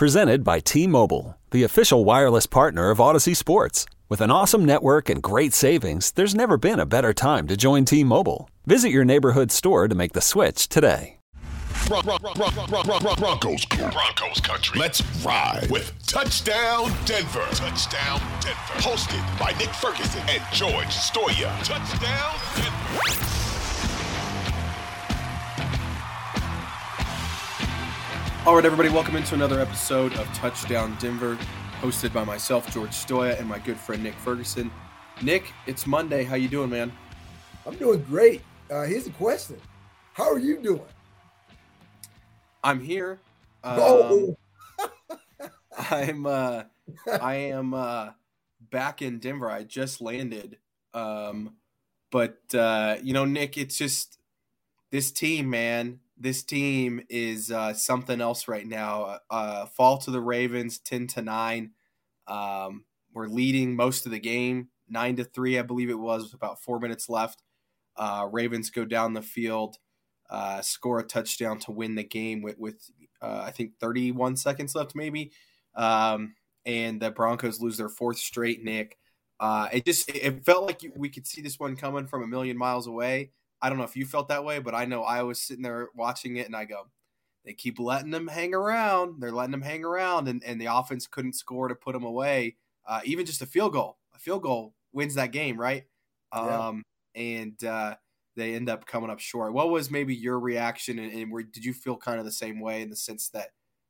Presented by T-Mobile, the official wireless partner of Audacy Sports. With an awesome network and great savings, there's never been a better time to join T-Mobile. Visit your neighborhood store to make the switch today. Broncos, Broncos country. Let's ride with Touchdown Denver. Touchdown Denver. Hosted by Nick Ferguson and George Stoia. Touchdown Denver. All right, everybody, welcome into another episode of Touchdown Denver, hosted by myself, George Stoia, and my good friend Nick Ferguson. Nick, it's Monday. How you doing, man? I'm doing great. Uh, here's a question: How are you doing? I'm here. Um, oh, I'm. Uh, I am uh, back in Denver. I just landed, um, but uh, you know, Nick, it's just this team, man. This team is uh, something else right now. Uh, fall to the Ravens, ten to nine. Um, we're leading most of the game, nine to three, I believe it was, with about four minutes left. Uh, Ravens go down the field, uh, score a touchdown to win the game with, with uh, I think 31 seconds left, maybe. Um, and the Broncos lose their fourth straight. Nick, uh, it just it felt like we could see this one coming from a million miles away. I don't know if you felt that way, but I know I was sitting there watching it, and I go, they keep letting them hang around. They're letting them hang around, and, and the offense couldn't score to put them away. Uh, even just a field goal, a field goal wins that game, right? Yeah. Um, and uh, they end up coming up short. What was maybe your reaction, and, and where, did you feel kind of the same way in the sense that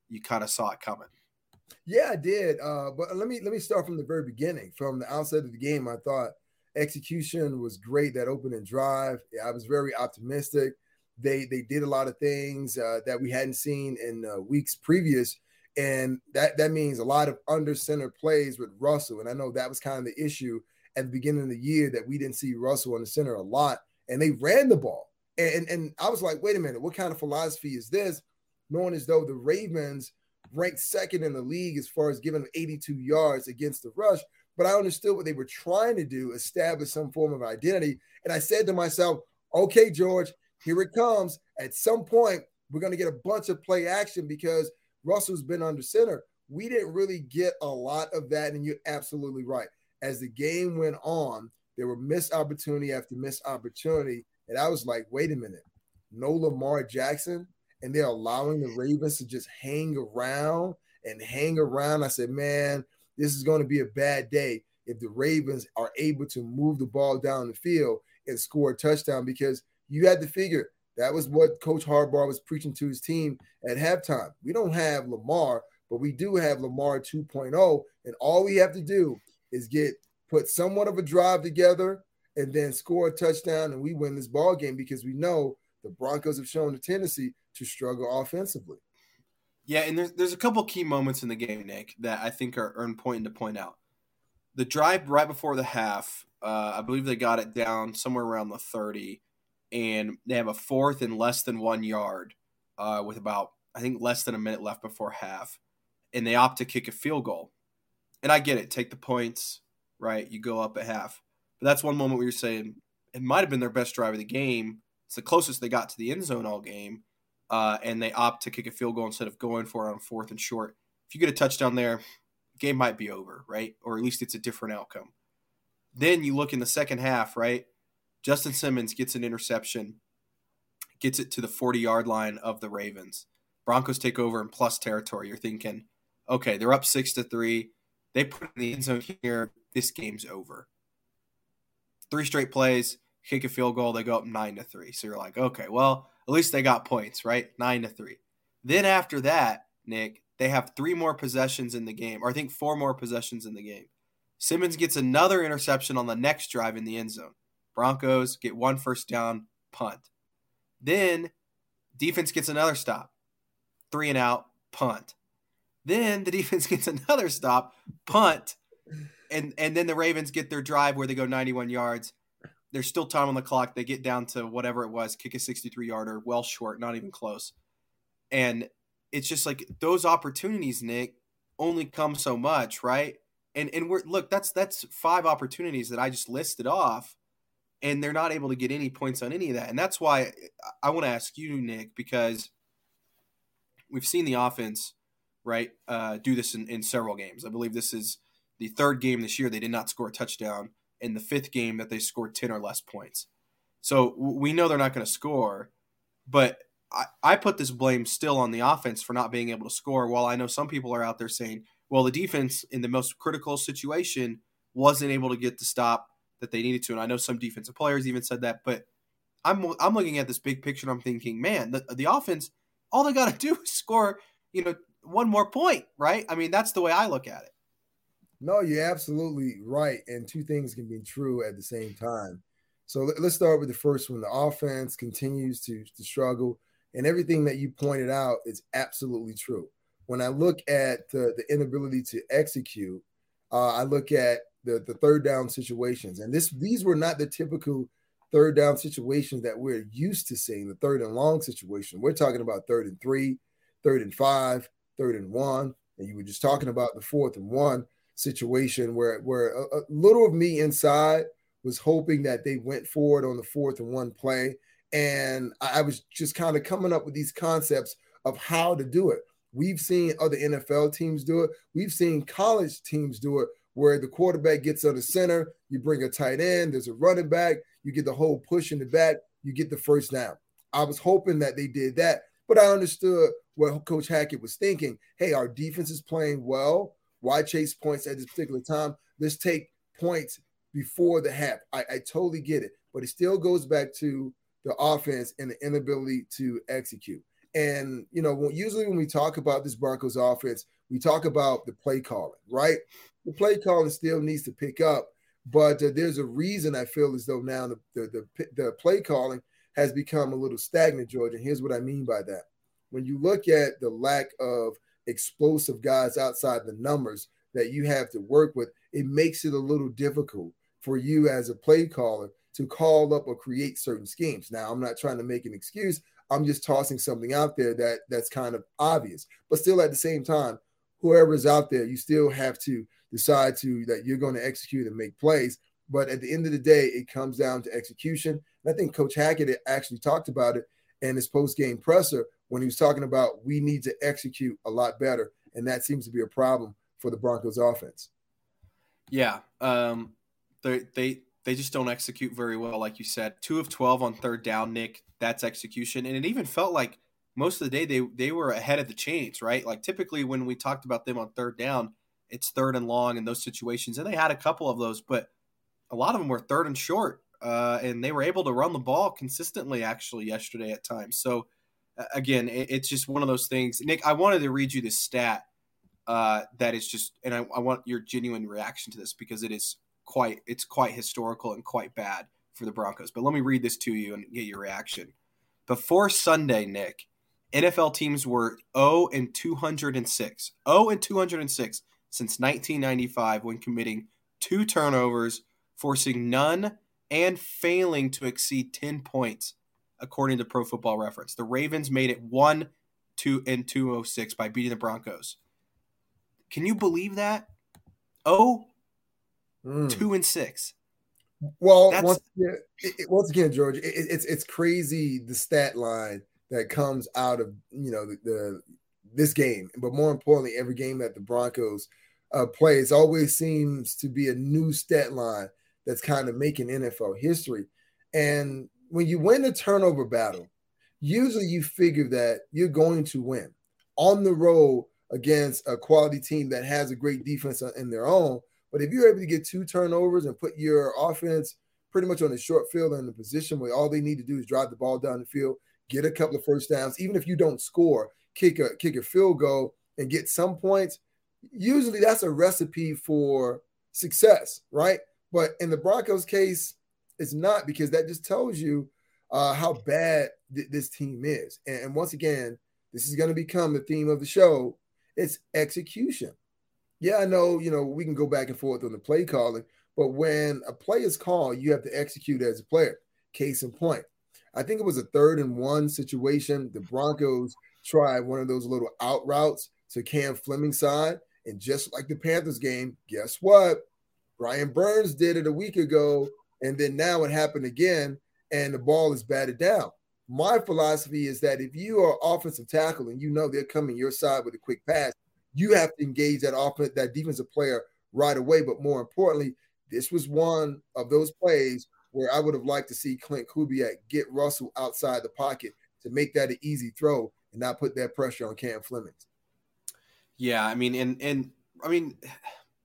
you kind of saw it coming? yeah, I did. Uh, but let me let me start from the very beginning. From the outset of the game, I thought execution was great. That opening drive, I was very optimistic. They they did a lot of things uh, that we hadn't seen in uh, weeks previous, and that that means a lot of under center plays with Russell. And I know that was kind of the issue at the beginning of the year that we didn't see Russell on the center a lot, and they ran the ball. And and I was like, wait a minute, what kind of philosophy is this? Knowing as though the Ravens ranked second in the league as far as giving 82 yards against the rush. But I understood what they were trying to do, establish some form of identity. And I said to myself, okay, George, here it comes. At some point, we're going to get a bunch of play action because Russell's been under center. We didn't really get a lot of that. And you're absolutely right. As the game went on, there were missed opportunity after missed opportunity. And I was like, wait a minute, no Lamar Jackson and they're allowing the Ravens to just hang around and hang around. I said, man, this is going to be a bad day if the Ravens are able to move the ball down the field and score a touchdown because you had to figure that was what Coach Harbaugh was preaching to his team at halftime. We don't have Lamar, but we do have Lamar 2.0, and all we have to do is get put somewhat of a drive together and then score a touchdown, and we win this ball game because we know the Broncos have shown a tendency to struggle offensively. Yeah, and there's there's a couple key moments in the game, Nick, that I think are, are important to point out. The drive right before the half, uh, I believe they got it down somewhere around the 30, and they have a fourth and less than one yard uh, with about, I think, less than a minute left before half, and they opt to kick a field goal. And I get it, take the points, right? You go up at half. But that's one moment where you're saying it might have been their best drive of the game. It's the closest they got to the end zone all game uh, and they opt to kick a field goal instead of going for it on fourth and short. If you get a touchdown there, game might be over, right? Or at least it's a different outcome. Then you look in the second half, right? Justin Simmons gets an interception, gets it to the 40 yard line of the Ravens. Broncos take over in plus territory. You're thinking, okay, they're up six to three. They put in the end zone here. This game's over. Three straight plays, kick a field goal, they go up nine to three. So you're like, okay, well, at least they got points, right? Nine to three. Then after that, Nick, they have three more possessions in the game, or I think four more possessions in the game. Simmons gets another interception on the next drive in the end zone. Broncos get one first down, punt. Then defense gets another stop, three and out, punt. Then the defense gets another stop, punt, and and then the Ravens get their drive where they go 91 yards. There's still time on the clock. They get down to whatever it was, kick a 63 yarder, well short, not even close. And it's just like those opportunities, Nick, only come so much, right? And and we're look, that's that's five opportunities that I just listed off, and they're not able to get any points on any of that. And that's why I want to ask you, Nick, because we've seen the offense, right, uh, do this in, in several games. I believe this is the third game this year they did not score a touchdown, in the fifth game that they scored ten or less points. So we know they're not going to score, but I, I put this blame still on the offense for not being able to score. While I know some people are out there saying, well, the defense in the most critical situation wasn't able to get the stop that they needed to. And I know some defensive players even said that, but I'm I'm looking at this big picture and I'm thinking, man, the, the offense, all they got to do is score, you know, one more point, right? I mean, that's the way I look at it. No, you're absolutely right. And two things can be true at the same time. So let's start with the first one. The offense continues to, to struggle, and everything that you pointed out is absolutely true. When I look at the, the inability to execute, uh, I look at the, the third down situations, and this these were not the typical third down situations that we're used to seeing. The third and long situation. We're talking about third and three, third and five, third and one, and you were just talking about the fourth and one situation where where a, a, little of me inside was hoping that they went forward on the fourth and one play, and I, I was just kind of coming up with these concepts of how to do it. We've seen other NFL teams do it. We've seen college teams do it where the quarterback gets on the center, you bring a tight end, there's a running back, you get the whole push in the back, you get the first down. I was hoping that they did that, but I understood what Coach Hackett was thinking. Hey, our defense is playing well. Why chase points at this particular time? Let's take points before the half. I, I totally get it, but it still goes back to the offense and the inability to execute. And you know, usually when we talk about this Broncos offense, we talk about the play calling, right? The play calling still needs to pick up, but uh, there's a reason I feel as though now the, the the the play calling has become a little stagnant, George. And here's what I mean by that: when you look at the lack of explosive guys outside the numbers that you have to work with, it makes it a little difficult for you as a play caller to call up or create certain schemes. Now, I'm not trying to make an excuse. I'm just tossing something out there that that's kind of obvious. But still at the same time, whoever is out there, you still have to decide to that you're going to execute and make plays. But at the end of the day, it comes down to execution. And I think Coach Hackett actually talked about it in his post-game presser when he was talking about we need to execute a lot better, and that seems to be a problem for the Broncos offense. Yeah, um, they they they just don't execute very well, like you said. Two of twelve on third down, Nick. That's execution, and it even felt like most of the day they they were ahead of the chains, right? Like typically when we talked about them on third down, it's third and long in those situations, and they had a couple of those, but a lot of them were third and short, uh, and they were able to run the ball consistently actually yesterday at times. So again, it's just one of those things. Nick, I wanted to read you this stat uh, that is just, and I, I, want your genuine reaction to this because it is quite, it's quite historical and quite bad for the Broncos. But let me read this to you and get your reaction. Before Sunday, Nick, NFL teams were 0 and 206, 0 and 206 since 1995 when committing two turnovers, forcing none, and failing to exceed 10 points according to Pro Football Reference. The Ravens made it one, two, and two oh six by beating the Broncos. Can you believe that? Oh, mm. two and six. Well, once again, it, once again, George, it, it's it's crazy the stat line that comes out of you know the, the this game, but more importantly, every game that the Broncos uh, play, it always seems to be a new stat line that's kind of making NFL history. And when you win a turnover battle, usually you figure that you're going to win. On the road against a quality team that has a great defense in their own. But if you're able to get two turnovers and put your offense pretty much on a short field in a position where all they need to do is drive the ball down the field, get a couple of first downs, even if you don't score, kick a kick a field goal and get some points, usually that's a recipe for success, right? But in the Broncos case, it's not because that just tells you uh, how bad th- this team is. And, and once again, this is going to become the theme of the show. It's execution. Yeah, I know, you know, we can go back and forth on the play calling, but when a play is called, you have to execute as a player. Case in point, I think it was a third and one situation. The Broncos tried one of those little out routes to Cam Fleming side. And just like the Panthers game, guess what? Brian Burns did it a week ago. And then now it happened again, and the ball is batted down. My philosophy is that if you are offensive tackle and you know they're coming your side with a quick pass, you have to engage that offense, that defensive player right away. But more importantly, this was one of those plays where I would have liked to see Clint Kubiak get Russell outside the pocket to make that an easy throw and not put that pressure on Cam Fleming. Yeah, I mean, and and I mean,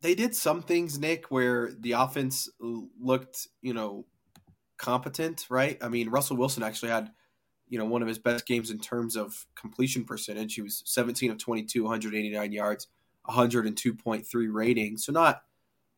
they did some things, Nick, where the offense looked, you know, competent, right? I mean, Russell Wilson actually had, you know, one of his best games in terms of completion percentage. He was 17 of 22, 189 yards, 102.3 rating. So not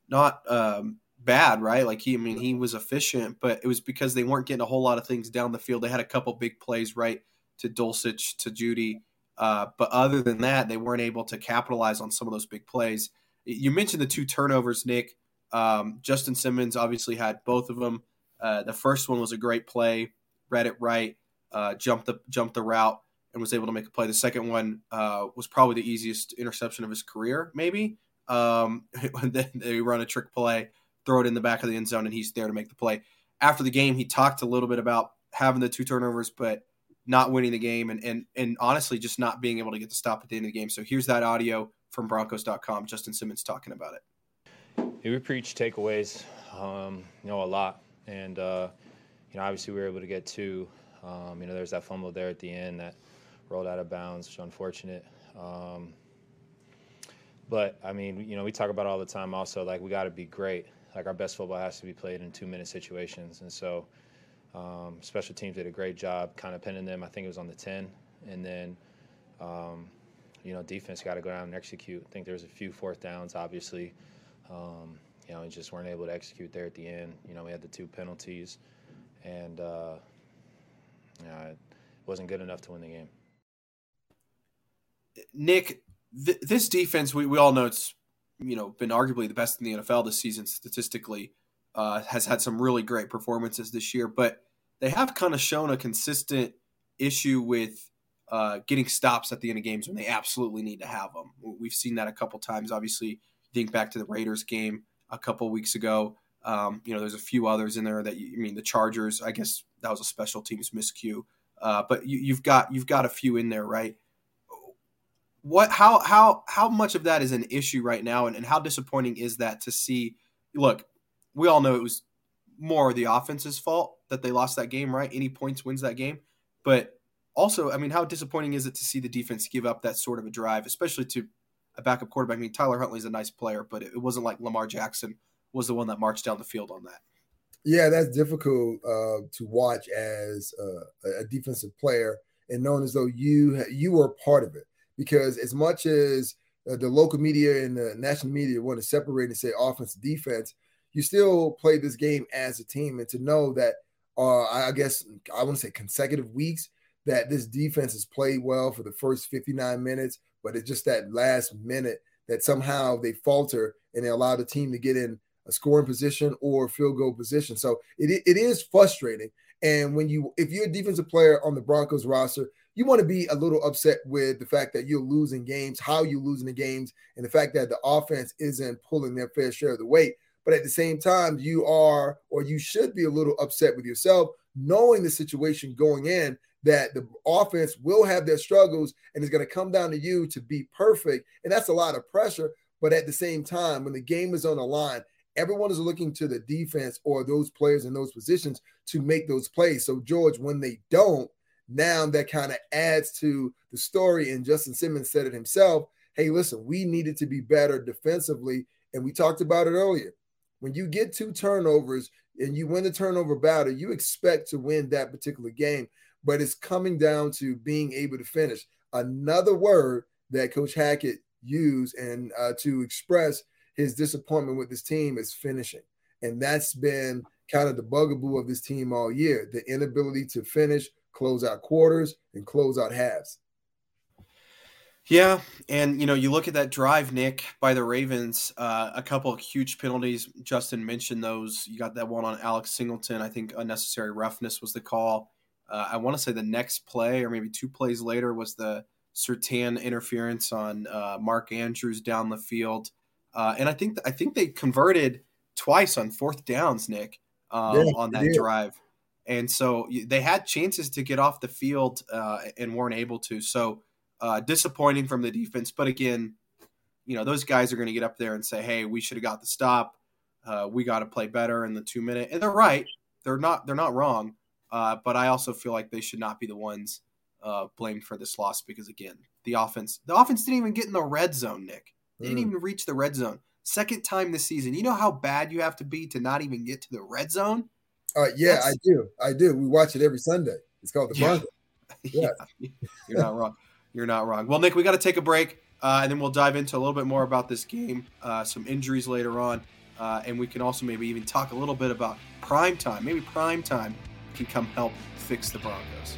not um, bad, right? Like he, I mean, he was efficient, but it was because they weren't getting a whole lot of things down the field. They had a couple big plays, right, to Dulcich, to Jeudy, uh, but other than that, they weren't able to capitalize on some of those big plays. You mentioned the two turnovers, Nick. Um, Justin Simmons obviously had both of them. Uh, the first one was a great play, read it right, uh, jumped the jumped the route, and was able to make a play. The second one uh, was probably the easiest interception of his career, maybe. Um, they run a trick play, throw it in the back of the end zone, and he's there to make the play. After the game, he talked a little bit about having the two turnovers, but not winning the game, and and and honestly, just not being able to get the stop at the end of the game. So here's that audio from Broncos.com. Justin Simmons talking about it. Yeah, we preach takeaways, um, you know, a lot, and uh, you know, obviously we were able to get two. Um, you know, there's that fumble there at the end that rolled out of bounds, which unfortunate. Um, but I mean, you know, we talk about all the time. Also, like we got to be great. Like our best football has to be played in two-minute situations, and so um, special teams did a great job kind of pinning them. I think it was on the ten, and then um, you know, defense got to go down and execute. I think there's a few fourth downs, obviously. Um, you know, we just weren't able to execute there at the end. You know, we had the two penalties, and uh, you know, it wasn't good enough to win the game. Nick, th- this defense, we, we all know it's you know been arguably the best in the NFL this season statistically. Uh, has had some really great performances this year, but they have kind of shown a consistent issue with uh, getting stops at the end of games when they absolutely need to have them. We've seen that a couple times. Obviously, think back to the Raiders game a couple weeks ago. Um, you know, there's a few others in there that you I mean the Chargers. I guess that was a special teams miscue, uh, but you, you've got you've got a few in there, right? What how how how much of that is an issue right now, and, and how disappointing is that to see? Look, we all know it was more the offense's fault that they lost that game, right? Any points wins that game, but also, I mean, how disappointing is it to see the defense give up that sort of a drive, especially to a backup quarterback? I mean, Tyler Huntley's a nice player, but it wasn't like Lamar Jackson was the one that marched down the field on that. Yeah, that's difficult uh, to watch as a, a defensive player and knowing as though you you were part of it. Because as much as uh, the local media and the national media want to separate and say offense defense, you still play this game as a team. And to know that, uh, I guess I want to say consecutive weeks that this defense has played well for the first 59 minutes, but it's just that last minute that somehow they falter and they allow the team to get in a scoring position or field goal position. So it, it is frustrating. And when you, if you're a defensive player on the Broncos roster, you want to be a little upset with the fact that you're losing games, how you're losing the games, and the fact that the offense isn't pulling their fair share of the weight. But at the same time, you are, or you should be a little upset with yourself, knowing the situation going in that the offense will have their struggles and it's going to come down to you to be perfect. And that's a lot of pressure. But at the same time, when the game is on the line, everyone is looking to the defense or those players in those positions to make those plays. So, George, when they don't, now that kind of adds to the story. And Justin Simmons said it himself hey, listen, we needed to be better defensively. And we talked about it earlier. When you get two turnovers and you win the turnover battle, you expect to win that particular game. But it's coming down to being able to finish. Another word that Coach Hackett used and uh, to express his disappointment with this team is finishing. And that's been kind of the bugaboo of this team all year the inability to finish, close out quarters, and close out halves. Yeah, and you know, you look at that drive, Nick, by the Ravens. Uh, a couple of huge penalties. Justin mentioned those. You got that one on Alex Singleton. I think unnecessary roughness was the call. Uh, I want to say the next play, or maybe two plays later, was the Surtain interference on uh, Mark Andrews down the field. Uh, and I think I think they converted twice on fourth downs, Nick, um, yeah, on that yeah. drive. And so they had chances to get off the field uh, and weren't able to. So uh, disappointing from the defense, but again, you know those guys are going to get up there and say, "Hey, we should have got the stop. Uh, we got to play better in the two minute." And they're right. They're not. They're not wrong. Uh, but I also feel like they should not be the ones uh, blamed for this loss because again, the offense. The offense didn't even get in the red zone. Nick they didn't mm. even reach the red zone. Second time this season. You know how bad you have to be to not even get to the red zone. Uh, yeah, That's... I do. I do. We watch it every Sunday. It's called the Broncos. Yeah. yeah. You're not wrong. You're not wrong. Well, Nick, we got to take a break, uh, and then we'll dive into a little bit more about this game, uh, some injuries later on, uh, and we can also maybe even talk a little bit about prime time. Maybe prime time can come help fix the Broncos.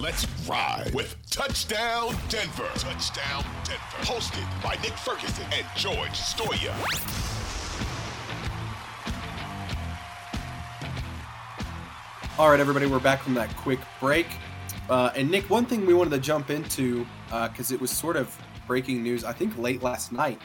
Let's ride with Touchdown Denver. Touchdown Denver. Hosted by Nick Ferguson and George Stoia. All right, everybody, we're back from that quick break. Uh, and Nick, one thing we wanted to jump into because uh, it was sort of breaking news, I think late last night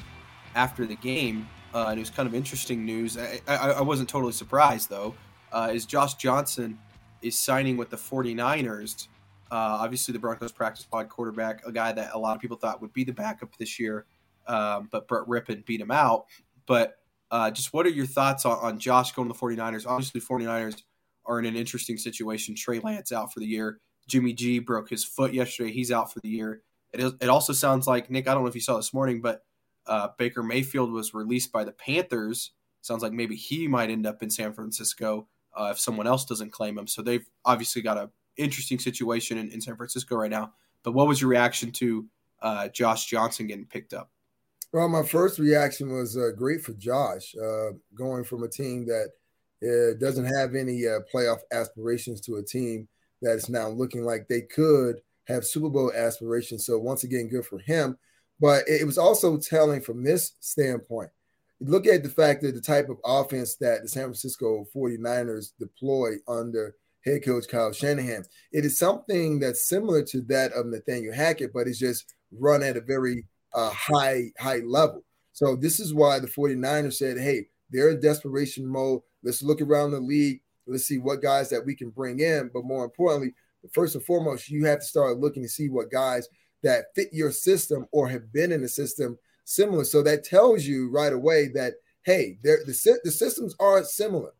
after the game, uh, and it was kind of interesting news. I, I, I wasn't totally surprised though. Uh, is Josh Johnson is signing with the 49ers uh, obviously, the Broncos practice squad quarterback, a guy that a lot of people thought would be the backup this year, um, but Brett Rypien beat him out. But uh, just what are your thoughts on, on, Josh going to the 49ers? Obviously, 49ers are in an interesting situation. Trey Lance out for the year. Jimmy G broke his foot yesterday. He's out for the year. It, is, it also sounds like, Nick, I don't know if you saw this morning, but uh, Baker Mayfield was released by the Panthers. Sounds like maybe he might end up in San Francisco uh, if someone else doesn't claim him. So they've obviously got a interesting situation in, in San Francisco right now. But what was your reaction to uh, Josh Johnson getting picked up? Well, my first reaction was uh, great for Josh, uh, going from a team that uh, doesn't have any uh, playoff aspirations to a team that is now looking like they could have Super Bowl aspirations. So once again, good for him. But it was also telling from this standpoint. Look at the fact that the type of offense that the San Francisco 49ers deploy under head coach Kyle Shanahan. It is something that's similar to that of Nathaniel Hackett, but it's just run at a very uh, high, high level. So this is why the 49ers said, hey, they're in desperation mode. Let's look around the league. Let's see what guys that we can bring in. But more importantly, first and foremost, you have to start looking to see what guys that fit your system or have been in the system similar. So that tells you right away that, hey, the, the systems are similar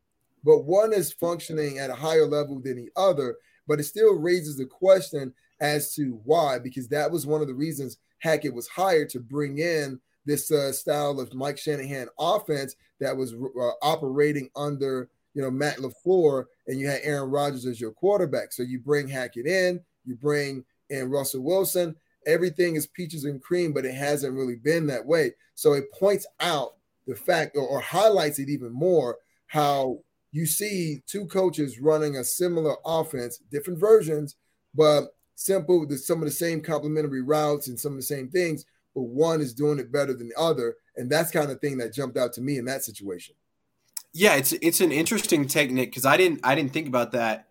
but one is functioning at a higher level than the other. But it still raises the question as to why, because that was one of the reasons Hackett was hired to bring in this uh, style of Mike Shanahan offense that was uh, operating under you know, Matt LaFleur and you had Aaron Rodgers as your quarterback. So you bring Hackett in, you bring in Russell Wilson. Everything is peaches and cream, but it hasn't really been that way. So it points out the fact or, or highlights it even more how you see two coaches running a similar offense, different versions, but simple, some of the same complementary routes and some of the same things, but one is doing it better than the other. And that's kind of thing that jumped out to me in that situation. Yeah, it's it's an interesting technique because I didn't I didn't think about that.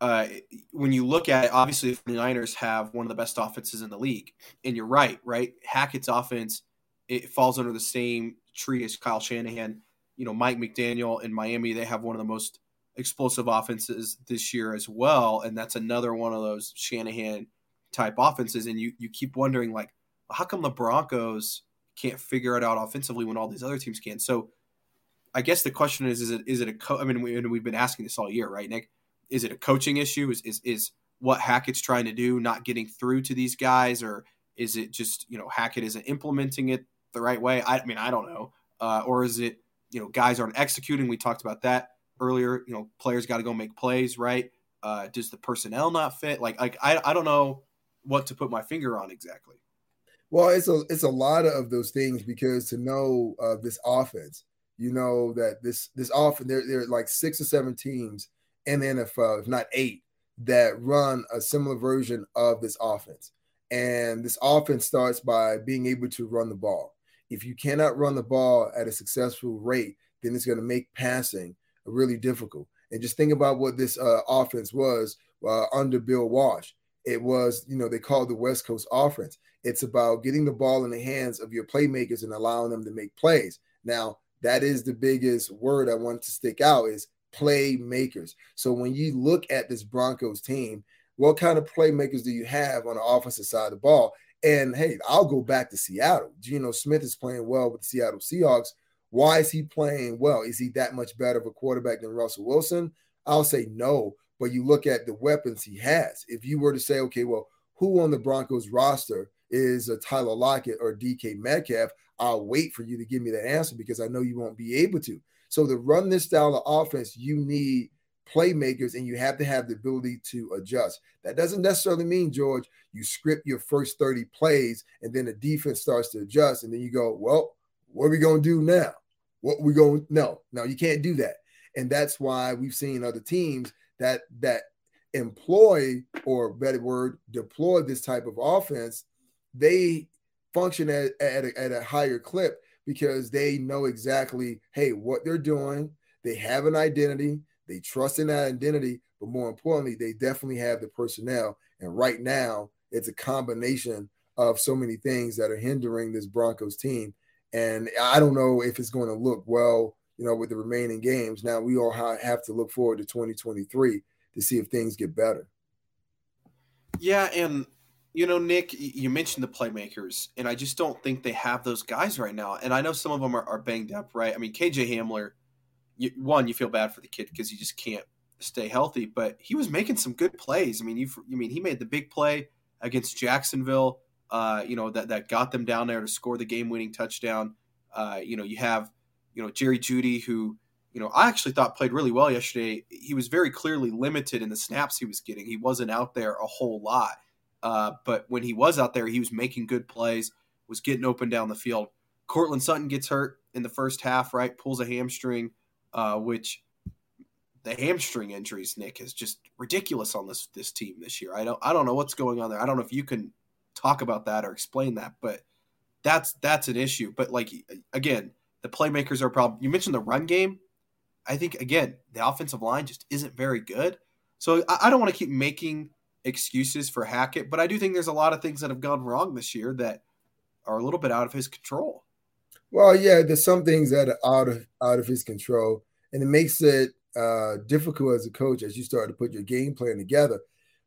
Uh, when you look at it, obviously the Niners have one of the best offenses in the league, and you're right, right? Hackett's offense it falls under the same tree as Kyle Shanahan. You know, Mike McDaniel in Miami, they have one of the most explosive offenses this year as well, and that's another one of those Shanahan type offenses. And you you keep wondering like, how come the Broncos can't figure it out offensively when all these other teams can? So I guess the question is: Is it is it a? Co- I mean, we, we've been asking this all year, right, Nick? Is it a coaching issue? Is is is what Hackett's trying to do not getting through to these guys, or is it just you know Hackett isn't implementing it the right way? I, I mean, I don't know. Uh, or is it you know guys aren't executing? We talked about that earlier. You know, players got to go make plays, right? Uh, does the personnel not fit? Like, like I, I don't know what to put my finger on exactly. Well, it's a it's a lot of those things because to know uh, this offense you know that this this often there, there are like six or seven teams in the NFL, if not eight, that run a similar version of this offense. And this offense starts by being able to run the ball. If you cannot run the ball at a successful rate, then it's going to make passing really difficult. And just think about what this uh, offense was uh, under Bill Walsh. It was, you know, they called the West Coast offense. It's about getting the ball in the hands of your playmakers and allowing them to make plays. Now, that is the biggest word I want to stick out is playmakers. So when you look at this Broncos team, what kind of playmakers do you have on the offensive side of the ball? And hey, I'll go back to Seattle. Geno Smith is playing well with the Seattle Seahawks. Why is he playing well? Is he that much better of a quarterback than Russell Wilson? I'll say no. But you look at the weapons he has. If you were to say, okay, well, who on the Broncos roster is a Tyler Lockett or DK Metcalf? I'll wait for you to give me that answer because I know you won't be able to. So to run this style of offense, you need playmakers and you have to have the ability to adjust. That doesn't necessarily mean, George, you script your first 30 plays and then the defense starts to adjust and then you go, well, what are we going to do now? What we going to no, no, you can't do that. And that's why we've seen other teams that that employ or better word deploy this type of offense, they function at, at, a, at a higher clip because they know exactly, hey, what they're doing. They have an identity. They trust in that identity. But more importantly, they definitely have the personnel. And right now, it's a combination of so many things that are hindering this Broncos team. And I don't know if it's going to look well, you know, with the remaining games. Now we all have to look forward to 2023 to see if things get better. Yeah, and you know, Nick, you mentioned the playmakers, and I just don't think they have those guys right now. And I know some of them are, are banged up, right? I mean, KJ Hamler, you, one, you feel bad for the kid because he just can't stay healthy, but he was making some good plays. I mean, you, I mean, he made the big play against Jacksonville, uh, you know, that, that got them down there to score the game winning touchdown. Uh, you know, you have, you know, Jerry Jeudy, who, you know, I actually thought played really well yesterday. He was very clearly limited in the snaps he was getting. He wasn't out there a whole lot. Uh, but when he was out there, he was making good plays, was getting open down the field. Courtland Sutton gets hurt in the first half, right? Pulls a hamstring, uh, which the hamstring injuries, Nick, is just ridiculous on this this team this year. I don't I don't know what's going on there. I don't know if you can talk about that or explain that, but that's that's an issue. But like again, the playmakers are a problem. You mentioned the run game. I think again, the offensive line just isn't very good. So I, I don't want to keep making excuses for Hackett, but I do think there's a lot of things that have gone wrong this year that are a little bit out of his control. Well, yeah, there's some things that are out of out of his control, and it makes it uh, difficult as a coach as you start to put your game plan together.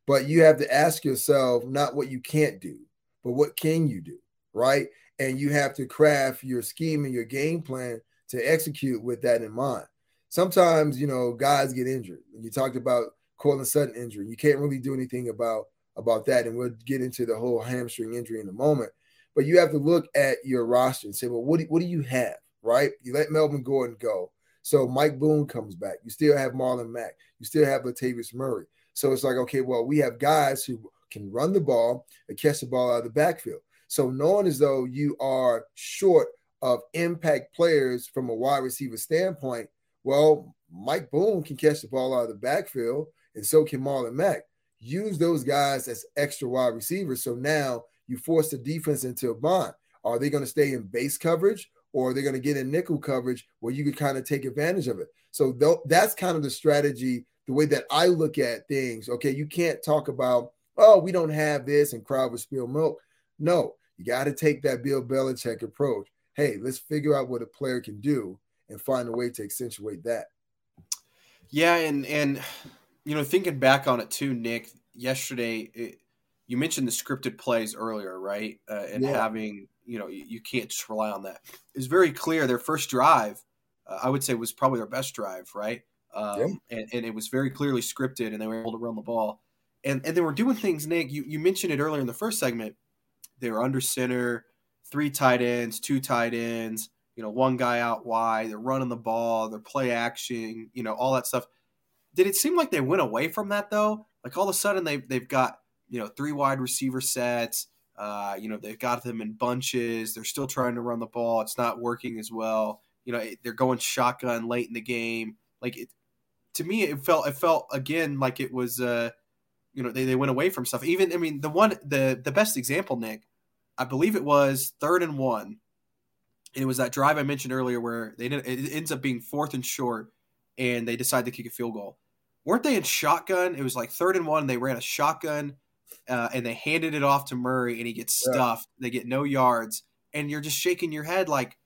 But you have to ask yourself not what you can't do, but what can you do, right? And you have to craft your scheme and your game plan to execute with that in mind. Sometimes, you know, guys get injured. And you talked about Courtland Sutton injury. You can't really do anything about about that, and we'll get into the whole hamstring injury in a moment. But you have to look at your roster and say, well, what do, what do you have, right? You let Melvin Gordon go. So Mike Boone comes back. You still have Marlon Mack. You still have Latavius Murray. So it's like, okay, well, we have guys who can run the ball and catch the ball out of the backfield. So knowing as though you are short of impact players from a wide receiver standpoint, well, Mike Boone can catch the ball out of the backfield, and so can Marlon Mack. Use those guys as extra wide receivers. So now you force the defense into a bind. Are they going to stay in base coverage or are they going to get in nickel coverage where you could kind of take advantage of it? So th- that's kind of the strategy, the way that I look at things. Okay, you can't talk about, oh, we don't have this and crowd will spill milk. No, you got to take that Bill Belichick approach. Hey, let's figure out what a player can do and find a way to accentuate that. Yeah, and and you know, thinking back on it too, Nick. Yesterday, it, you mentioned the scripted plays earlier, right? Uh, and yeah. having you know, you, you, can't just rely on that. It's very clear their first drive, uh, I would say, was probably their best drive, right? Um, yeah. and, and it was very clearly scripted, and they were able to run the ball. And and they were doing things, Nick. You you mentioned it earlier in the first segment. They were under center, three tight ends, two tight ends you know, one guy out wide, they're running the ball, they're play action, you know, all that stuff. Did it seem like they went away from that though? Like all of a sudden they they've got, you know, three wide receiver sets, uh, you know, they've got them in bunches, they're still trying to run the ball, it's not working as well. You know, they're going shotgun late in the game. Like it to me it felt it felt again like it was uh you know, they, they went away from stuff. Even I mean the one the the best example, Nick, I believe it was third and one and it was that drive I mentioned earlier where they it ends up being fourth and short, and they decide to kick a field goal. Weren't they in shotgun? It was like third and one. They ran a shotgun, uh, and they handed it off to Murray, and he gets stuffed. Yeah. They get no yards, and you're just shaking your head like,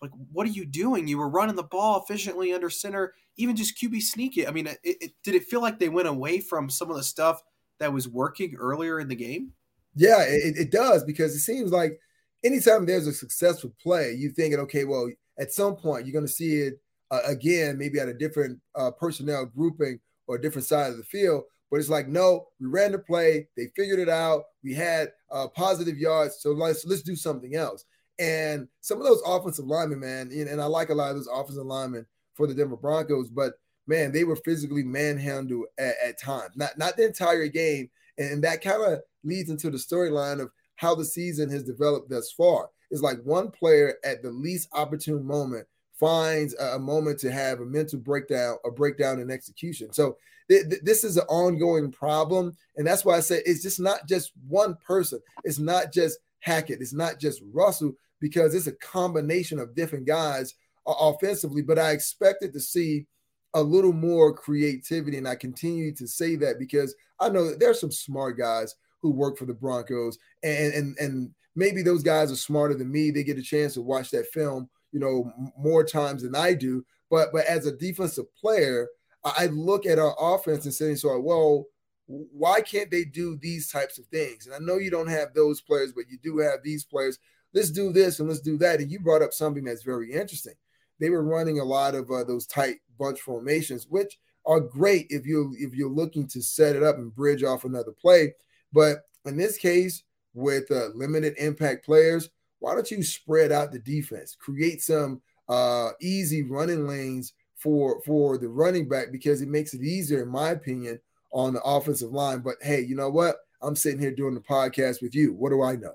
like what are you doing? You were running the ball efficiently under center, even just QB sneak it. I mean, it, it, did it feel like they went away from some of the stuff that was working earlier in the game? Yeah, it, it does because it seems like anytime there's a successful play, you're thinking, okay, well, at some point you're going to see it uh, again, maybe at a different uh, personnel grouping or a different side of the field. But it's like, no, we ran the play, they figured it out, we had uh, positive yards, so let's let's do something else. And some of those offensive linemen, man, and I like a lot of those offensive linemen for the Denver Broncos, but man, they were physically manhandled at, at times, not not the entire game, and that kind of leads into the storyline of how the season has developed thus far. It's like one player at the least opportune moment finds a, moment to have a mental breakdown, a breakdown in execution. So this is an ongoing problem, and that's why I say it's just not just one person. It's not just Hackett. It's not just Russell because it's a combination of different guys uh, offensively. But I expected to see a little more creativity, and I continue to say that because I know that there's some smart guys who work for the Broncos, and and and maybe those guys are smarter than me. They get a chance to watch that film, you know, more times than I do. But but as a defensive player, I look at our offense and say, so well, why can't they do these types of things? And I know you don't have those players, but you do have these players. Let's do this and let's do that. And you brought up something that's very interesting. They were running a lot of uh, those tight bunch formations, which are great if you if you're looking to set it up and bridge off another play. But in this case, with uh, limited impact players, why don't you spread out the defense, create some uh, easy running lanes for for the running back because it makes it easier, in my opinion, on the offensive line. But hey, you know what? I'm sitting here doing the podcast with you. What do I know?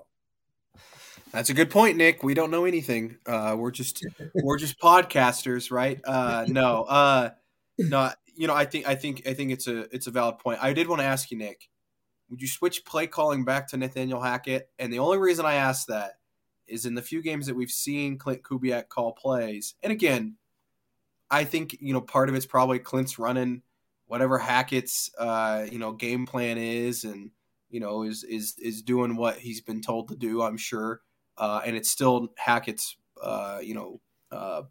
That's a good point, Nick. We don't know anything. Uh, we're just we're just podcasters, right? Uh, no, uh, no. You know, I think I think I think it's a it's a valid point. I did want to ask you, Nick would you switch play calling back to Nathaniel Hackett? And the only reason I ask that is in the few games that we've seen Clint Kubiak call plays, and again, I think you know part of it's probably Clint's running whatever Hackett's uh, you know game plan is, and you know is is is doing what he's been told to do. I'm sure, uh, and it's still Hackett's uh, you know uh,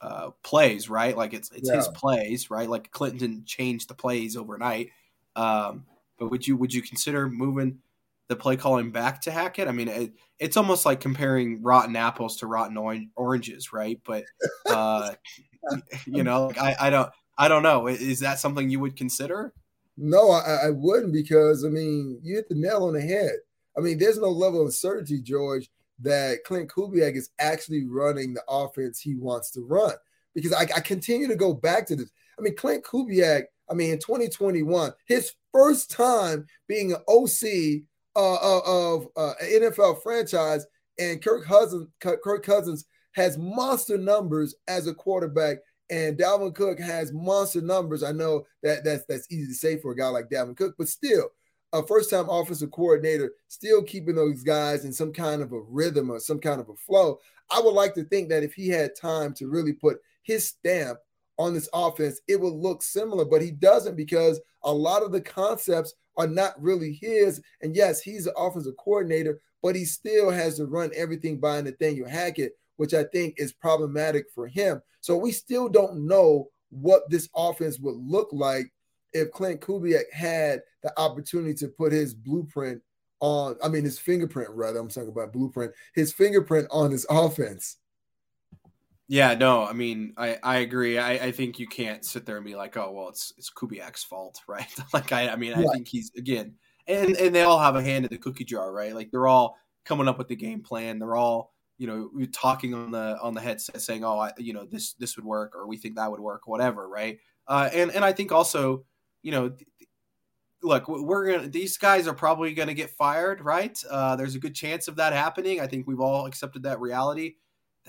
uh, plays, right? Like it's it's yeah. his plays, right? Like Clinton didn't change the plays overnight. Um, but would you would you consider moving the play calling back to Hackett? I mean, it, it's almost like comparing rotten apples to rotten oranges, right? But uh, you know, like I, I don't I don't know. Is that something you would consider? No, I, I wouldn't because I mean you hit the nail on the head. I mean, there's no level of certainty, George, that Clint Kubiak is actually running the offense he wants to run. because I, I continue to go back to this. I mean, Clint Kubiak, I mean, in 2021, his first time being an OC uh, uh, of uh, NFL franchise, and Kirk Cousins, Kirk Cousins has monster numbers as a quarterback, and Dalvin Cook has monster numbers. I know that that's that's easy to say for a guy like Dalvin Cook, but still, a first-time offensive coordinator still keeping those guys in some kind of a rhythm or some kind of a flow. I would like to think that if he had time to really put his stamp on this offense, it would look similar, but he doesn't because a lot of the concepts are not really his. And yes, he's an offensive coordinator, but he still has to run everything by Nathaniel Hackett, which I think is problematic for him. So we still don't know what this offense would look like if Klint Kubiak had the opportunity to put his blueprint on, I mean, his fingerprint, rather, I'm talking about blueprint, his fingerprint on his offense. Yeah, no, I mean, I, I agree. I, I think you can't sit there and be like, oh, well, it's it's Kubiak's fault, right? like, I, I mean, I think he's again, and and they all have a hand in the cookie jar, right? Like they're all coming up with the game plan. They're all, you know, talking on the on the headset, saying, oh, I, you know, this this would work, or we think that would work, whatever, right? Uh, and and I think also, you know, look, we're gonna these guys are probably gonna get fired, right? Uh, there's a good chance of that happening. I think we've all accepted that reality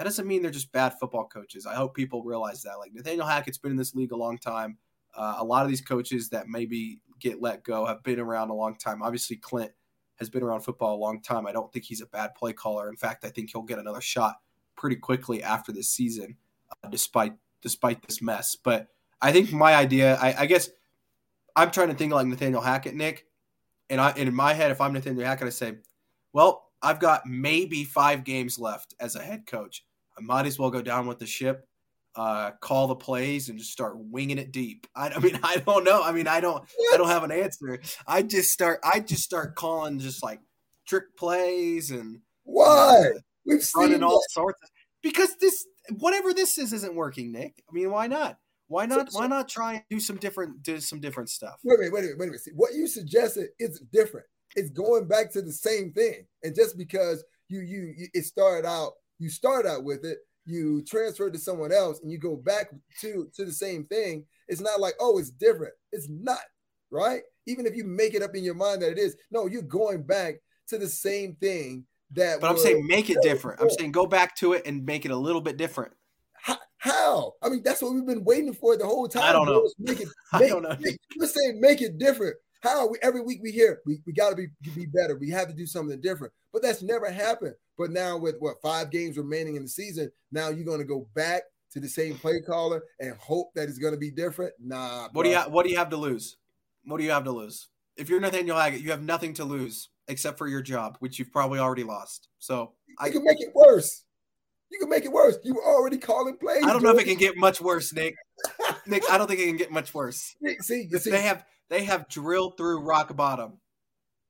that doesn't mean they're just bad football coaches. I hope people realize that. Like Nathaniel Hackett's been in this league a long time. Uh, a lot of these coaches that maybe get let go have been around a long time. Obviously, Klint has been around football a long time. I don't think he's a bad play caller. In fact, I think he'll get another shot pretty quickly after this season, uh, despite despite this mess. But I think my idea, I, I, guess, I'm trying to think like Nathaniel Hackett, Nick, and I and in my head, if I'm Nathaniel Hackett, I say, well, I've got maybe five games left as a head coach. I might as well go down with the ship, uh, call the plays, and just start winging it deep. I, I mean, I don't know. I mean, I don't, I don't have an answer. I just start, I just start calling just like trick plays and why uh, we've running all sorts of because this whatever this is isn't working, Nick. I mean, why not? Why not? So, why not try and do some different, do some different stuff? Wait a minute, wait a minute, wait a minute. See, what you suggested is different it's going back to the same thing. And just because you you, you it started out, you start out with it, you transfer to someone else, and you go back to to the same thing. It's not like oh, it's different. It's not right. Even if you make it up in your mind that it is, no, you're going back to the same thing. That but I'm saying make it different. I'm saying go back to it and make it a little bit different. How? I mean, that's what we've been waiting for the whole time. I don't know. Make it, make, I don't know. Make, let's say make it different. How we, every week we hear we, we got to be be better. We have to do something different. But that's never happened. But now with what five games remaining in the season, now you're going to go back to the same play caller and hope that it's going to be different. Nah. What do you ha- What do you have to lose? What do you have to lose? If you're Nathaniel Hackett, you have nothing to lose except for your job, which you've probably already lost. So you I can make it worse. You can make it worse. You were already calling plays. I don't dude. know if it can get much worse, Nick. Nick, I don't think it can get much worse. See, see, they have they have drilled through rock bottom.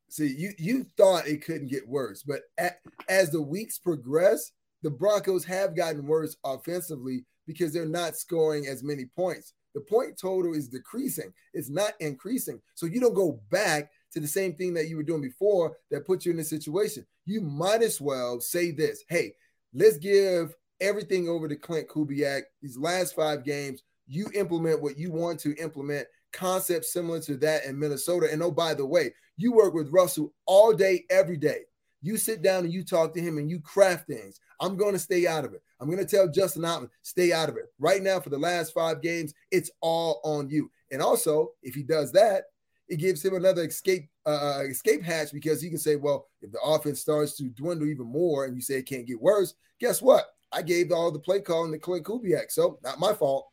See, you you thought it couldn't get worse, but at, as the weeks progress, the Broncos have gotten worse offensively because they're not scoring as many points. The point total is decreasing; it's not increasing. So you don't go back to the same thing that you were doing before that put you in this situation. You might as well say this: Hey, let's give everything over to Klint Kubiak. These last five games, you implement what you want to implement concept similar to that in Minnesota. And oh, by the way, you work with Russell all day, every day. You sit down and you talk to him and you craft things. I'm going to stay out of it. I'm going to tell Justin Outten, stay out of it. Right now, for the last five games, it's all on you. And also, if he does that, it gives him another escape uh, uh escape hatch because he can say, well, if the offense starts to dwindle even more and you say it can't get worse, guess what? I gave all the play calling to Klint Kubiak, so not my fault.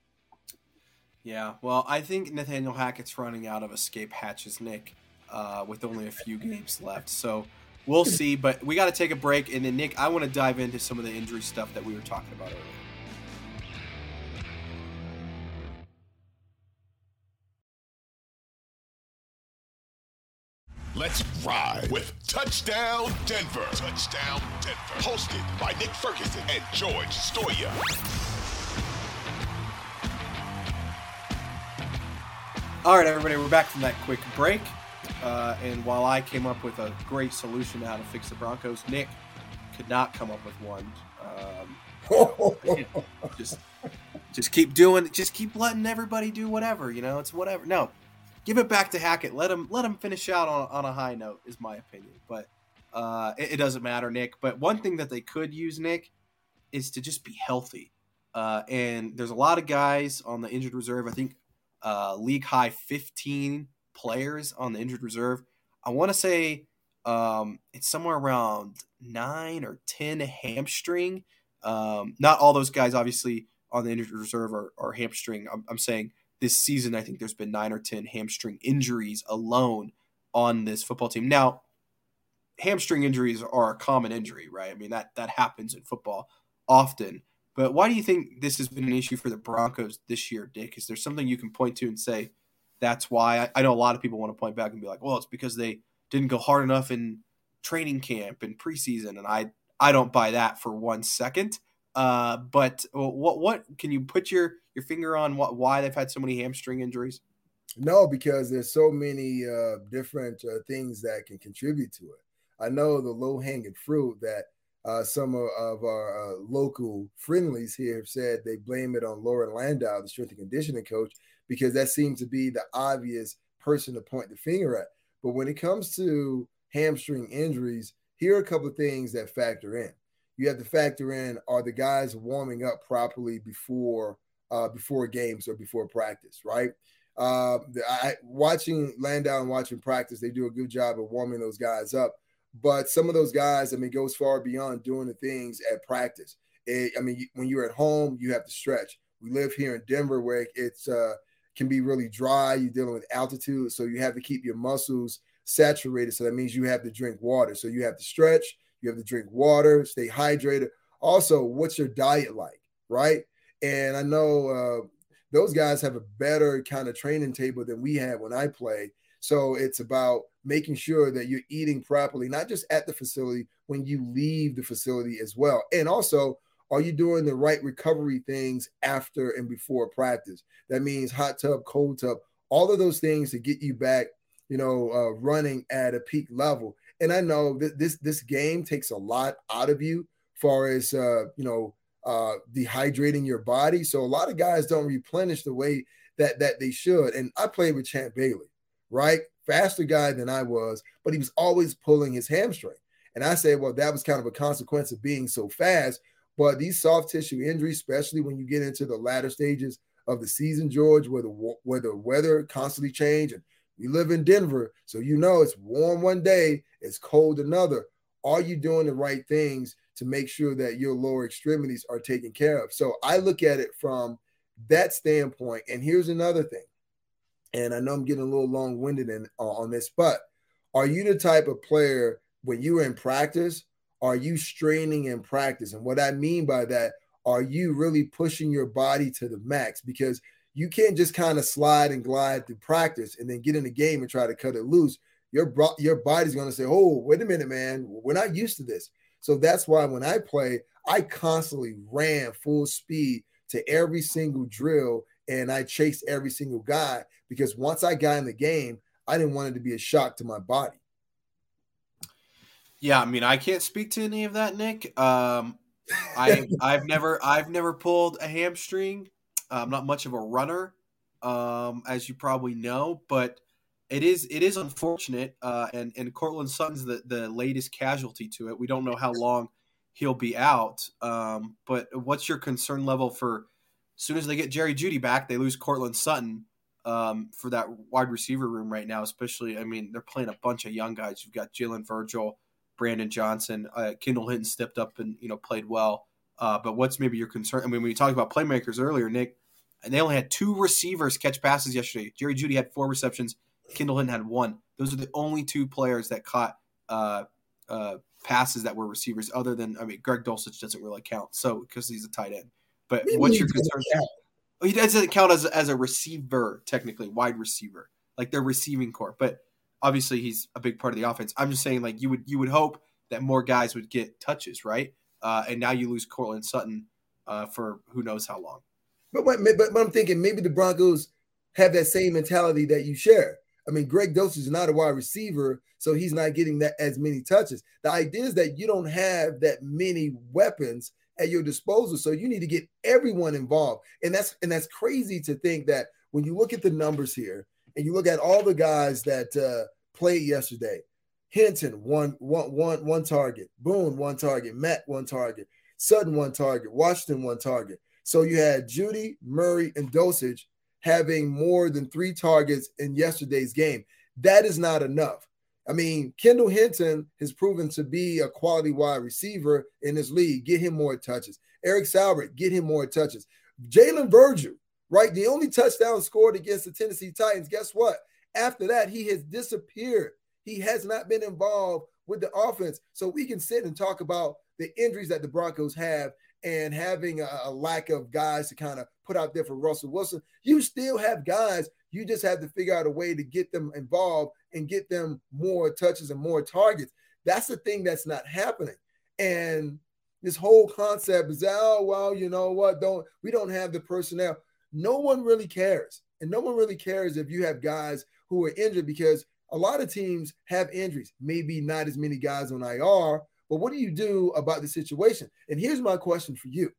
Yeah, well, I think Nathaniel Hackett's running out of escape hatches, Nick, uh, with only a few games left. So we'll see. But we got to take a break. And then, Nick, I want to dive into some of the injury stuff that we were talking about earlier. Let's ride with Touchdown Denver. Touchdown Denver. Hosted by Nick Ferguson and George Stoia. All right, everybody, we're back from that quick break. Uh, and while I came up with a great solution how to fix the Broncos, Nick could not come up with one. Um, just just keep doing, just keep letting everybody do whatever. You know, it's whatever. No, give it back to Hackett. Let him let him finish out on, on a high note. Is my opinion, but uh, it, it doesn't matter, Nick. But one thing that they could use, Nick, is to just be healthy. Uh, and there's a lot of guys on the injured reserve. I think uh, league high 15 players on the injured reserve. I want to say um, it's somewhere around nine or 10 hamstring. Um, not all those guys, obviously, on the injured reserve are, are hamstring. I'm, I'm saying this season, I think there's been nine or 10 hamstring injuries alone on this football team. Now, hamstring injuries are a common injury, right? I mean, that, that happens in football often. But why do you think this has been an issue for the Broncos this year, Nick? Is there something you can point to and say that's why? I, I know a lot of people want to point back and be like, well, it's because they didn't go hard enough in training camp and preseason, and I I don't buy that for one second. Uh, but what what can you put your your finger on what why they've had so many hamstring injuries? No, because there's so many uh, different uh, things that can contribute to it. I know the low hanging fruit that uh, some of, of our uh, local friendlies here have said they blame it on Loren Landow, the strength and conditioning coach, because that seems to be the obvious person to point the finger at. But when it comes to hamstring injuries, here are a couple of things that factor in. You have to factor in: are the guys warming up properly before uh, before games or before practice? Right. Uh, I, watching Landow and watching practice, they do a good job of warming those guys up. But some of those guys, I mean, goes far beyond doing the things at practice. It, I mean, when you're at home, you have to stretch. We live here in Denver where it's uh, can be really dry. You're dealing with altitude, so you have to keep your muscles saturated. So that means you have to drink water. So you have to stretch. You have to drink water, stay hydrated. Also, what's your diet like, right? And I know uh, those guys have a better kind of training table than we had when I played. So it's about making sure that you're eating properly, not just at the facility, when you leave the facility as well. And also, are you doing the right recovery things after and before practice? That means hot tub, cold tub, all of those things to get you back, you know, uh, running at a peak level. And I know that this this game takes a lot out of you, far as uh, you know, uh, dehydrating your body. So a lot of guys don't replenish the way that that they should. And I played with Champ Bailey right? Faster guy than I was, but he was always pulling his hamstring. And I say, well, that was kind of a consequence of being so fast. But these soft tissue injuries, especially when you get into the latter stages of the season, George, where the where the weather constantly change, and we live in Denver, so you know it's warm one day, it's cold another. Are you doing the right things to make sure that your lower extremities are taken care of? So I look at it from that standpoint. And here's another thing and I know I'm getting a little long winded in, uh, on this, but are you the type of player when you're in practice? Are you straining in practice? And what I mean by that, are you really pushing your body to the max? Because you can't just kind of slide and glide through practice and then get in the game and try to cut it loose. Your, your body's going to say, oh, wait a minute, man, we're not used to this. So that's why when I play, I constantly ran full speed to every single drill and I chased every single guy because once I got in the game, I didn't want it to be a shock to my body. Yeah, I mean, I can't speak to any of that, Nick. Um, I I've never I've never pulled a hamstring. I'm not much of a runner, um, as you probably know, but it is it is unfortunate. Uh, and and Courtland Sutton's the the latest casualty to it. We don't know how long he'll be out. Um, but what's your concern level for? As soon as they get Jerry Jeudy back, they lose Courtland Sutton um, for that wide receiver room right now, especially. I mean, they're playing a bunch of young guys. You've got Jalen Virgil, Brandon Johnson, uh, Kendall Hinton stepped up and you know played well. Uh, but what's maybe your concern? I mean, when you talked about playmakers earlier, Nick, and they only had two receivers catch passes yesterday. Jerry Jeudy had four receptions. Kendall Hinton had one. Those are the only two players that caught uh, uh, passes that were receivers. Other than I mean, Greg Dulcich doesn't really count, so because he's a tight end. But what's your concern? He doesn't count as as a receiver technically, wide receiver, like their receiving corps. But obviously, he's a big part of the offense. I'm just saying, like you would you would hope that more guys would get touches, right? Uh, and now you lose Courtland Sutton uh, for who knows how long. But, but but I'm thinking maybe the Broncos have that same mentality that you share. I mean, Greg Dulcich is not a wide receiver, so he's not getting that as many touches. The idea is that you don't have that many weapons at your disposal. So you need to get everyone involved. And that's and that's crazy to think that when you look at the numbers here and you look at all the guys that uh, played yesterday, Hinton one one one one target, Boone one target, Matt one target, Sutton one target, Washington one target. So you had Jeudy, Murray, and Dulcich having more than three targets in yesterday's game. That is not enough. I mean, Kendall Hinton has proven to be a quality wide receiver in this league. Get him more touches. Eric Saubert, get him more touches. Jalen Virgil, right? The only touchdown scored against the Tennessee Titans. Guess what? After that, he has disappeared. He has not been involved with the offense. So we can sit and talk about the injuries that the Broncos have and having a, a lack of guys to kind of put out there for Russell Wilson. You still have guys. You just have to figure out a way to get them involved and get them more touches and more targets. That's the thing that's not happening. And this whole concept is, oh, well, you know what? Don't we don't have the personnel. No one really cares. And no one really cares if you have guys who are injured because a lot of teams have injuries, maybe not as many guys on IR, but what do you do about the situation? And here's my question for you.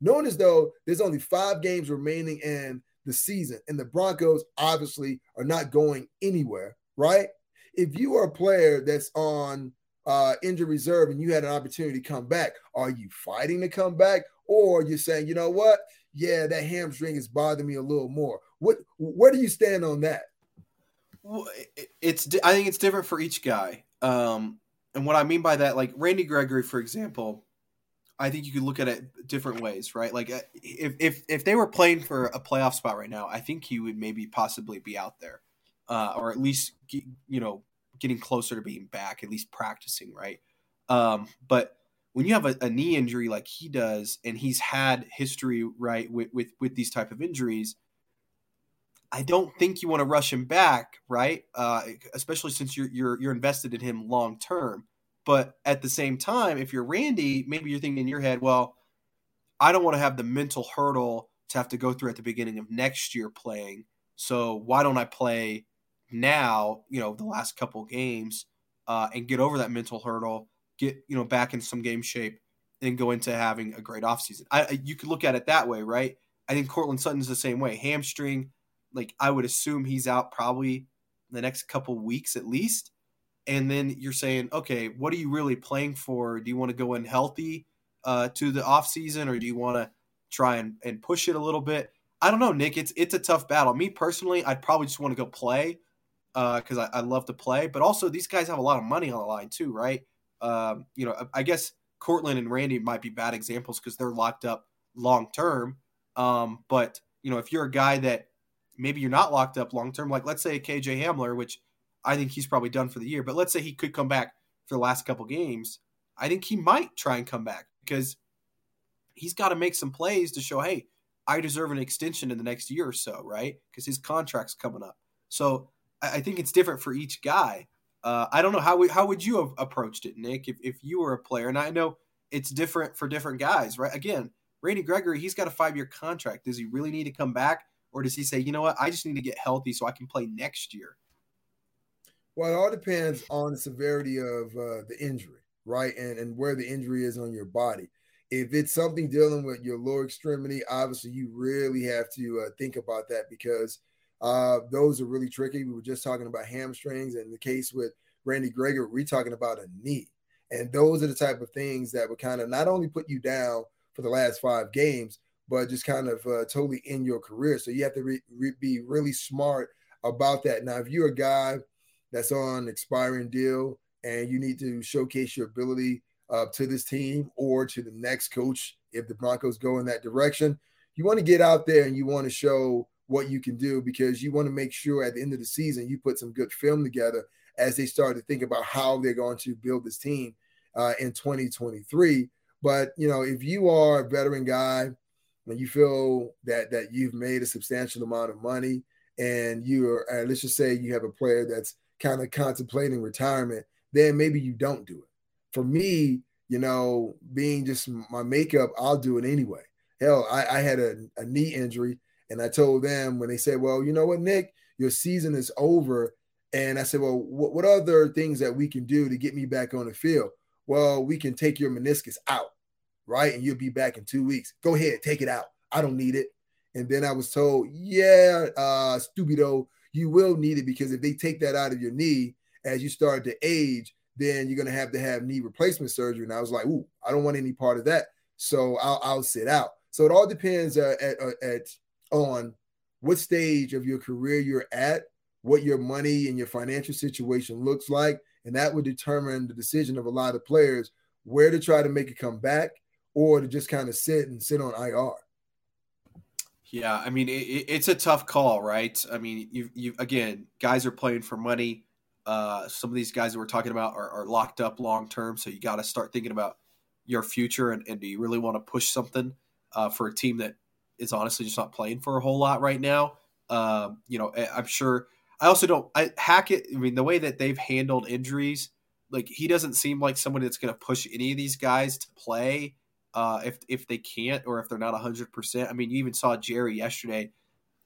Knowing as though there's only five games remaining in the season, and the Broncos obviously are not going anywhere, right? If you are a player that's on uh, injured reserve and you had an opportunity to come back, are you fighting to come back, or you're saying, you know what? Yeah, that hamstring is bothering me a little more. What? Where do you stand on that? Well, it's. I think it's different for each guy. Um, and what I mean by that, like Randy Gregory, for example, I think you could look at it different ways, right? Like uh, if if if they were playing for a playoff spot right now, I think he would maybe possibly be out there, uh, or at least you know getting closer to being back, at least practicing, right? Um, but when you have a, a, knee injury like he does, and he's had history, right, with with, with these type of injuries, I don't think you want to rush him back, right? Uh, especially since you're you're you're invested in him long term. But at the same time, if you're Randy, maybe you're thinking in your head, well, I don't want to have the mental hurdle to have to go through at the beginning of next year playing. So why don't I play now? You know, the last couple games uh, and get over that mental hurdle, get you know back in some game shape, and go into having a great offseason. I you could look at it that way, right? I think Courtland Sutton's the same way. Hamstring like I would assume he's out probably the next couple weeks at least. And then you're saying, okay, what are you really playing for? Do you want to go in healthy uh, to the off season, or do you want to try and, and push it a little bit? I don't know, Nick. It's it's a tough battle. Me personally, I'd probably just want to go play because uh, I, I, love to play. But also, these guys have a lot of money on the line too, right? Um, you know, I, I guess Courtland and Randy might be bad examples because they're locked up long term. Um, but you know, if you're a guy that maybe you're not locked up long term. Like let's say KJ Hamler, which I think he's probably done for the year, but let's say he could come back for the last couple games. I think he might try and come back because he's got to make some plays to show, hey, I deserve an extension in the next year or so, right? Because his contract's coming up. So I think it's different for each guy. Uh, I don't know how we, how would you have approached it, Nick, if, if you were a player? And I know it's different for different guys, right? Again, Randy Gregory, he's got a five year contract. Does he really need to come back? Or does he say, you know what, I just need to get healthy so I can play next year? Well, it all depends on the severity of uh, the injury, right? And, and where the injury is on your body. If it's something dealing with your lower extremity, obviously you really have to uh, think about that because uh, those are really tricky. We were just talking about hamstrings, and the case with Randy Gregory, we're talking about a knee. And those are the type of things that would kind of not only put you down for the last five games, but just kind of uh, totally in your career. So you have to re- re- be really smart about that. Now, if you're a guy that's on expiring deal and you need to showcase your ability uh, to this team or to the next coach, if the Broncos go in that direction, you want to get out there and you want to show what you can do because you want to make sure at the end of the season you put some good film together as they start to think about how they're going to build this team uh, in 2023. But you know, if you are a veteran guy when you feel that that you've made a substantial amount of money and you are uh, let's just say you have a player that's kind of contemplating retirement then maybe you don't do it for me you know being just my makeup i'll do it anyway hell i, I had a, a knee injury and i told them when they said well you know what nick your season is over and i said well what, what other things that we can do to get me back on the field well we can take your meniscus out right? And you'll be back in two weeks. Go ahead, take it out. I don't need it. And then I was told, yeah, uh, stupido, you will need it because if they take that out of your knee as you start to age, then you're going to have to have knee replacement surgery. And I was like, ooh, I don't want any part of that. So I'll, I'll sit out. So it all depends uh, at, uh, at on what stage of your career you're at, what your money and your financial situation looks like, and that would determine the decision of a lot of players where to try to make it come back or to just kind of sit and sit on IR. Yeah, I mean it, it's a tough call, right? I mean, you you again, guys are playing for money. Uh, some of these guys that we're talking about are, are locked up long term, so you got to start thinking about your future and, and do you really want to push something uh, for a team that is honestly just not playing for a whole lot right now? Um, you know, I'm sure. I also don't. I Hackett. I mean, the way that they've handled injuries, like he doesn't seem like somebody that's going to push any of these guys to play uh, if if they can't or if they're not hundred percent. I mean, you even saw Jerry yesterday.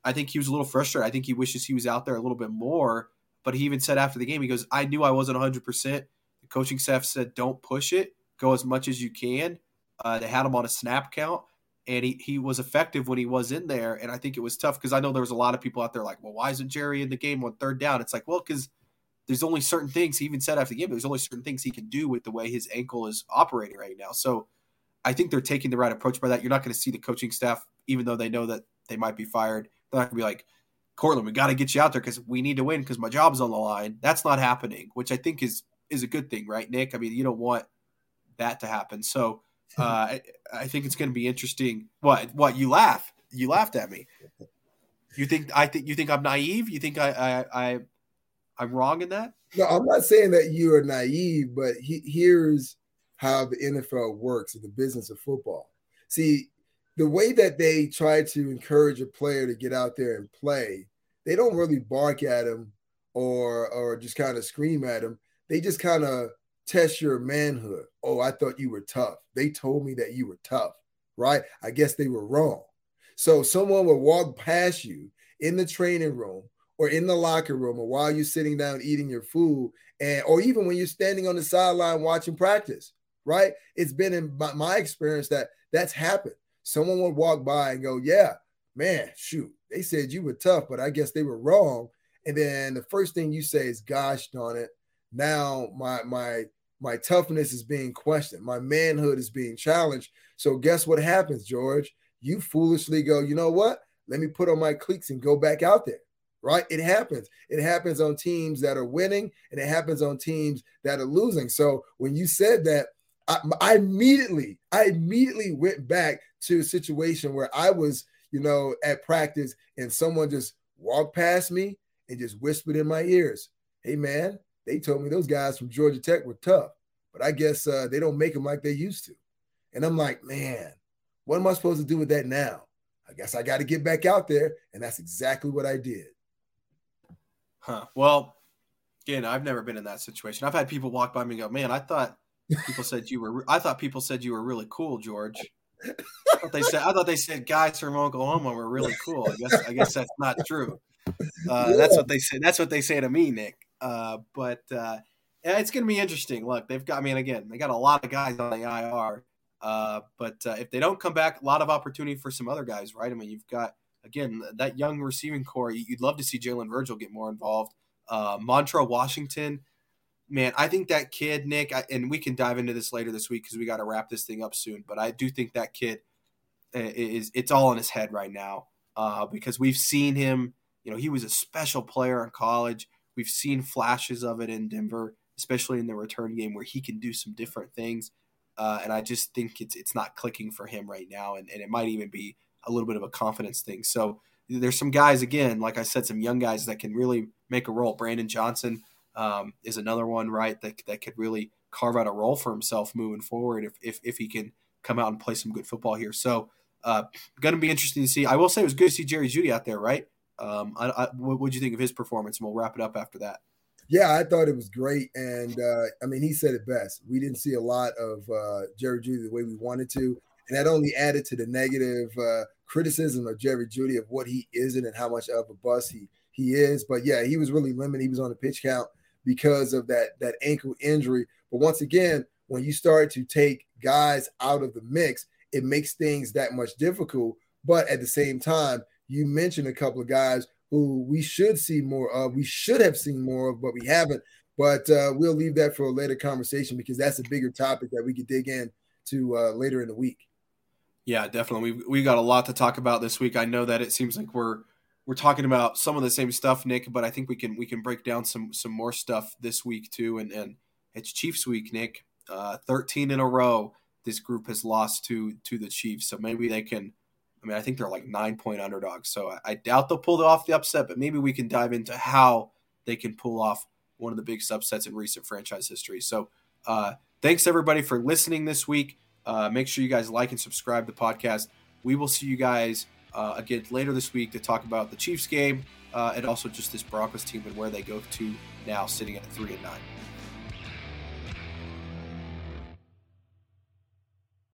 I think he was a little frustrated. I think he wishes he was out there a little bit more. But he even said after the game, he goes, "I knew I wasn't hundred percent." The coaching staff said, "Don't push it. Go as much as you can." Uh, they had him on a snap count, and he he was effective when he was in there. And I think it was tough because I know there was a lot of people out there like, "Well, why isn't Jerry in the game on third down?" It's like, well, because there's only certain things he even said after the game. There's only certain things he can do with the way his ankle is operating right now. So I think they're taking the right approach by that. You're not going to see the coaching staff, even though they know that they might be fired. They're not going to be like, Courtland, we got to get you out there because we need to win because my job's on the line. That's not happening, which I think is is a good thing, right, Nick? I mean, you don't want that to happen. So uh, I, I think it's going to be interesting. What? What? You laugh? You laughed at me. You think I think you think I'm naive? You think I I, I I'm wrong in that? No, I'm not saying that you are naive, but he, here's how the NFL works in the business of football. See, the way that they try to encourage a player to get out there and play, they don't really bark at him or or just kind of scream at him. They just kind of test your manhood. Oh, I thought you were tough. They told me that you were tough, right? I guess they were wrong. So someone will walk past you in the training room or in the locker room or while you're sitting down eating your food and or even when you're standing on the sideline watching practice right? It's been in my, experience that that's happened. Someone would walk by and go, Yeah, man, shoot, they said you were tough, but I guess they were wrong. And then the first thing you say is, Gosh darn it, now my my my toughness is being questioned, my manhood is being challenged. So guess what happens, George? You foolishly go, you know what? Let me put on my cleats and go back out there right? It happens. It happens on teams that are winning and it happens on teams that are losing. So when you said that, I, I immediately, I immediately went back to a situation where I was, you know, at practice and someone just walked past me and just whispered in my ears, "Hey, man, they told me those guys from Georgia Tech were tough, but I guess uh, they don't make them like they used to." And I'm like, man, what am I supposed to do with that now? I guess I got to get back out there, and that's exactly what I did. Huh. Well, again, I've never been in that situation. I've had people walk by me and go, "Man, I thought." People said you were. I thought people said you were really cool, George. I thought they said. I thought they said guys from Oklahoma were really cool. I guess. I guess that's not true. Uh, yeah. That's what they say. That's what they say to me, Nick. Uh, but uh, it's going to be interesting. Look, they've got. I mean, again, they got a lot of guys on the IR. Uh, but uh, if they don't come back, a lot of opportunity for some other guys, right? I mean, you've got again that young receiving corps. You'd love to see Jalen Virgil get more involved. Uh, Montrell Washington man, I think that kid, Nick, I, and we can dive into this later this week because we got to wrap this thing up soon. But I do think that kid is it's all in his head right now uh, because we've seen him. You know, he was a special player in college. We've seen flashes of it in Denver, especially in the return game where he can do some different things. Uh, and I just think it's it's not clicking for him right now, and, and it might even be a little bit of a confidence thing. So there's some guys again, like I said, some young guys that can really make a role. Brandon Johnson, um, is another one, right? That, that could really carve out a role for himself moving forward if, if, if he can come out and play some good football here. So, uh, going to be interesting to see. I will say it was good to see Jerry Jeudy out there, right? Um, I, I, what do you think of his performance? And we'll wrap it up after that. Yeah, I thought it was great, and uh, I mean, he said it best. We didn't see a lot of uh, Jerry Jeudy the way we wanted to, and that only added to the negative uh, criticism of Jerry Jeudy of what he isn't and how much of a bust he he is. But yeah, he was really limited. He was on the pitch count because of that that ankle injury. But once again, when you start to take guys out of the mix, it makes things that much difficult. But at the same time, you mentioned a couple of guys who we should see more of. We should have seen more of, but we haven't. But uh, we'll leave that for a later conversation because that's a bigger topic that we could dig in to uh, later in the week. Yeah, definitely. We we got a lot to talk about this week. I know that it seems like we're we're talking about some of the same stuff, Nick, but I think we can we can break down some some more stuff this week too. And and it's Chiefs week, Nick. Uh, Thirteen in a row, this group has lost to to the Chiefs. So maybe they can. I mean, I think they're like nine point underdogs. So I, I doubt they'll pull off the upset, but maybe we can dive into how they can pull off one of the biggest upsets in recent franchise history. So uh, thanks everybody for listening this week. Uh, make sure you guys like and subscribe to the podcast. We will see you guys uh, again later this week to talk about the Chiefs game uh, and also just this Broncos team and where they go to now, sitting at three and nine.